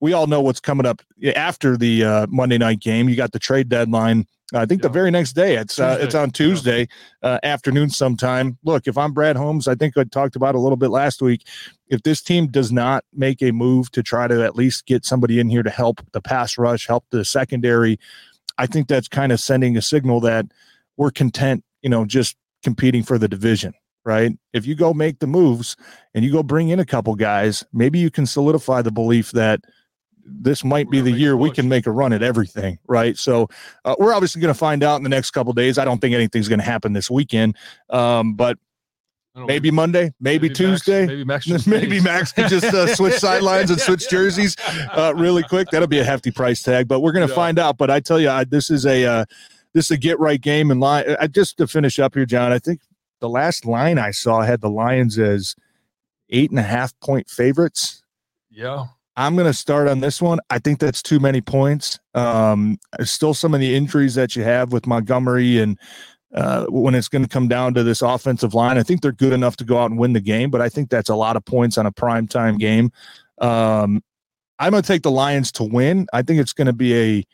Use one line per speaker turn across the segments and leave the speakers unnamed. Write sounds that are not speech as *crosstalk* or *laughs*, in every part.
we all know what's coming up after the uh, Monday night game. You got the trade deadline. I think yeah. the very next day. It's uh, it's on Tuesday yeah. uh, afternoon sometime. Look, if I'm Brad Holmes, I think I talked about a little bit last week. If this team does not make a move to try to at least get somebody in here to help the pass rush, help the secondary, I think that's kind of sending a signal that we're content, you know, just competing for the division right? If you go make the moves and you go bring in a couple guys, maybe you can solidify the belief that this might be the year we can make a run at everything, right? So uh, we're obviously going to find out in the next couple days. I don't think anything's going to happen this weekend, um, but maybe Monday, maybe, maybe Tuesday,
Max, maybe Max, *laughs*
maybe Max can just uh, switch *laughs* sidelines and switch jerseys uh, really quick. That'll be a hefty price tag, but we're going to yeah. find out. But I tell you, I, this is a uh, this is a get right game and line. I, just to finish up here, Jon. I think the last line I saw had the Lions as eight and a half point favorites.
Yeah.
I'm going to start on this one. I think that's too many points. Um, still some of the injuries that you have with Montgomery and uh, when it's going to come down to this offensive line, I think they're good enough to go out and win the game, but I think that's a lot of points on a prime time game. Um, I'm going to take the Lions to win. I think it's going to be a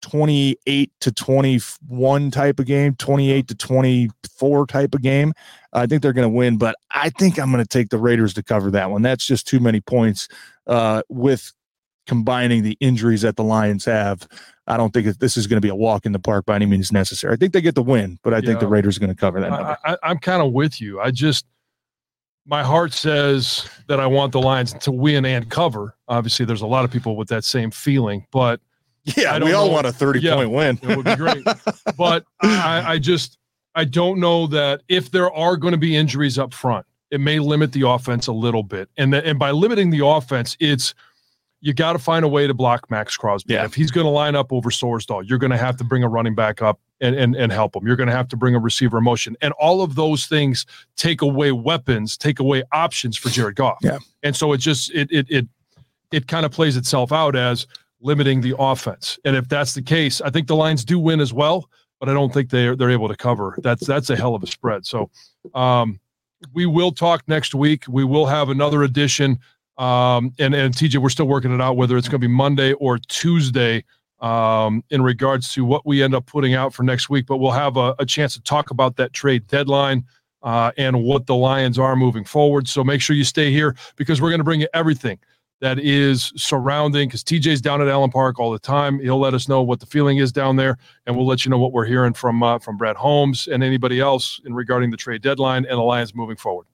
28 to 21 type of game, 28 to 24 type of game. I think they're going to win, but I think I'm going to take the Raiders to cover that one. That's just too many points uh, with combining the injuries that the Lions have. I don't think this is going to be a walk in the park by any means necessary. I think they get the win, but I yeah. think the Raiders are going to cover that number.
I, am kind of with you. I just my heart says that I want the Lions to win and cover. Obviously, there's a lot of people with that same feeling, but
yeah, we all know. want a 30 yeah, point win.
it would be great. But *laughs* I, I just I don't know that if there are going to be injuries up front, it may limit the offense a little bit. And the, and by limiting the offense, it's you got to find a way to block Maxx Crosby. Yeah. If he's going to line up over Sorsdal, you're going to have to bring a running back up and, and, and help him. You're going to have to bring a receiver in motion. And all of those things take away weapons, take away options for Jared Goff.
Yeah.
And so it just it it it it kind of plays itself out as limiting the offense. And if that's the case, I think the Lions do win as well, but I don't think they're they're able to cover. That's that's a hell of a spread. So um, we will talk next week. We will have another edition. Um, and and TJ, we're still working it out whether it's going to be Monday or Tuesday um, in regards to what we end up putting out for next week. But we'll have a, a chance to talk about that trade deadline uh, and what the Lions are moving forward. So make sure you stay here because we're going to bring you everything that is surrounding because TJ's down at Allen Park all the time. He'll let us know what the feeling is down there, and we'll let you know what we're hearing from uh, from Brad Holmes and anybody else in regarding the trade deadline and the Lions moving forward.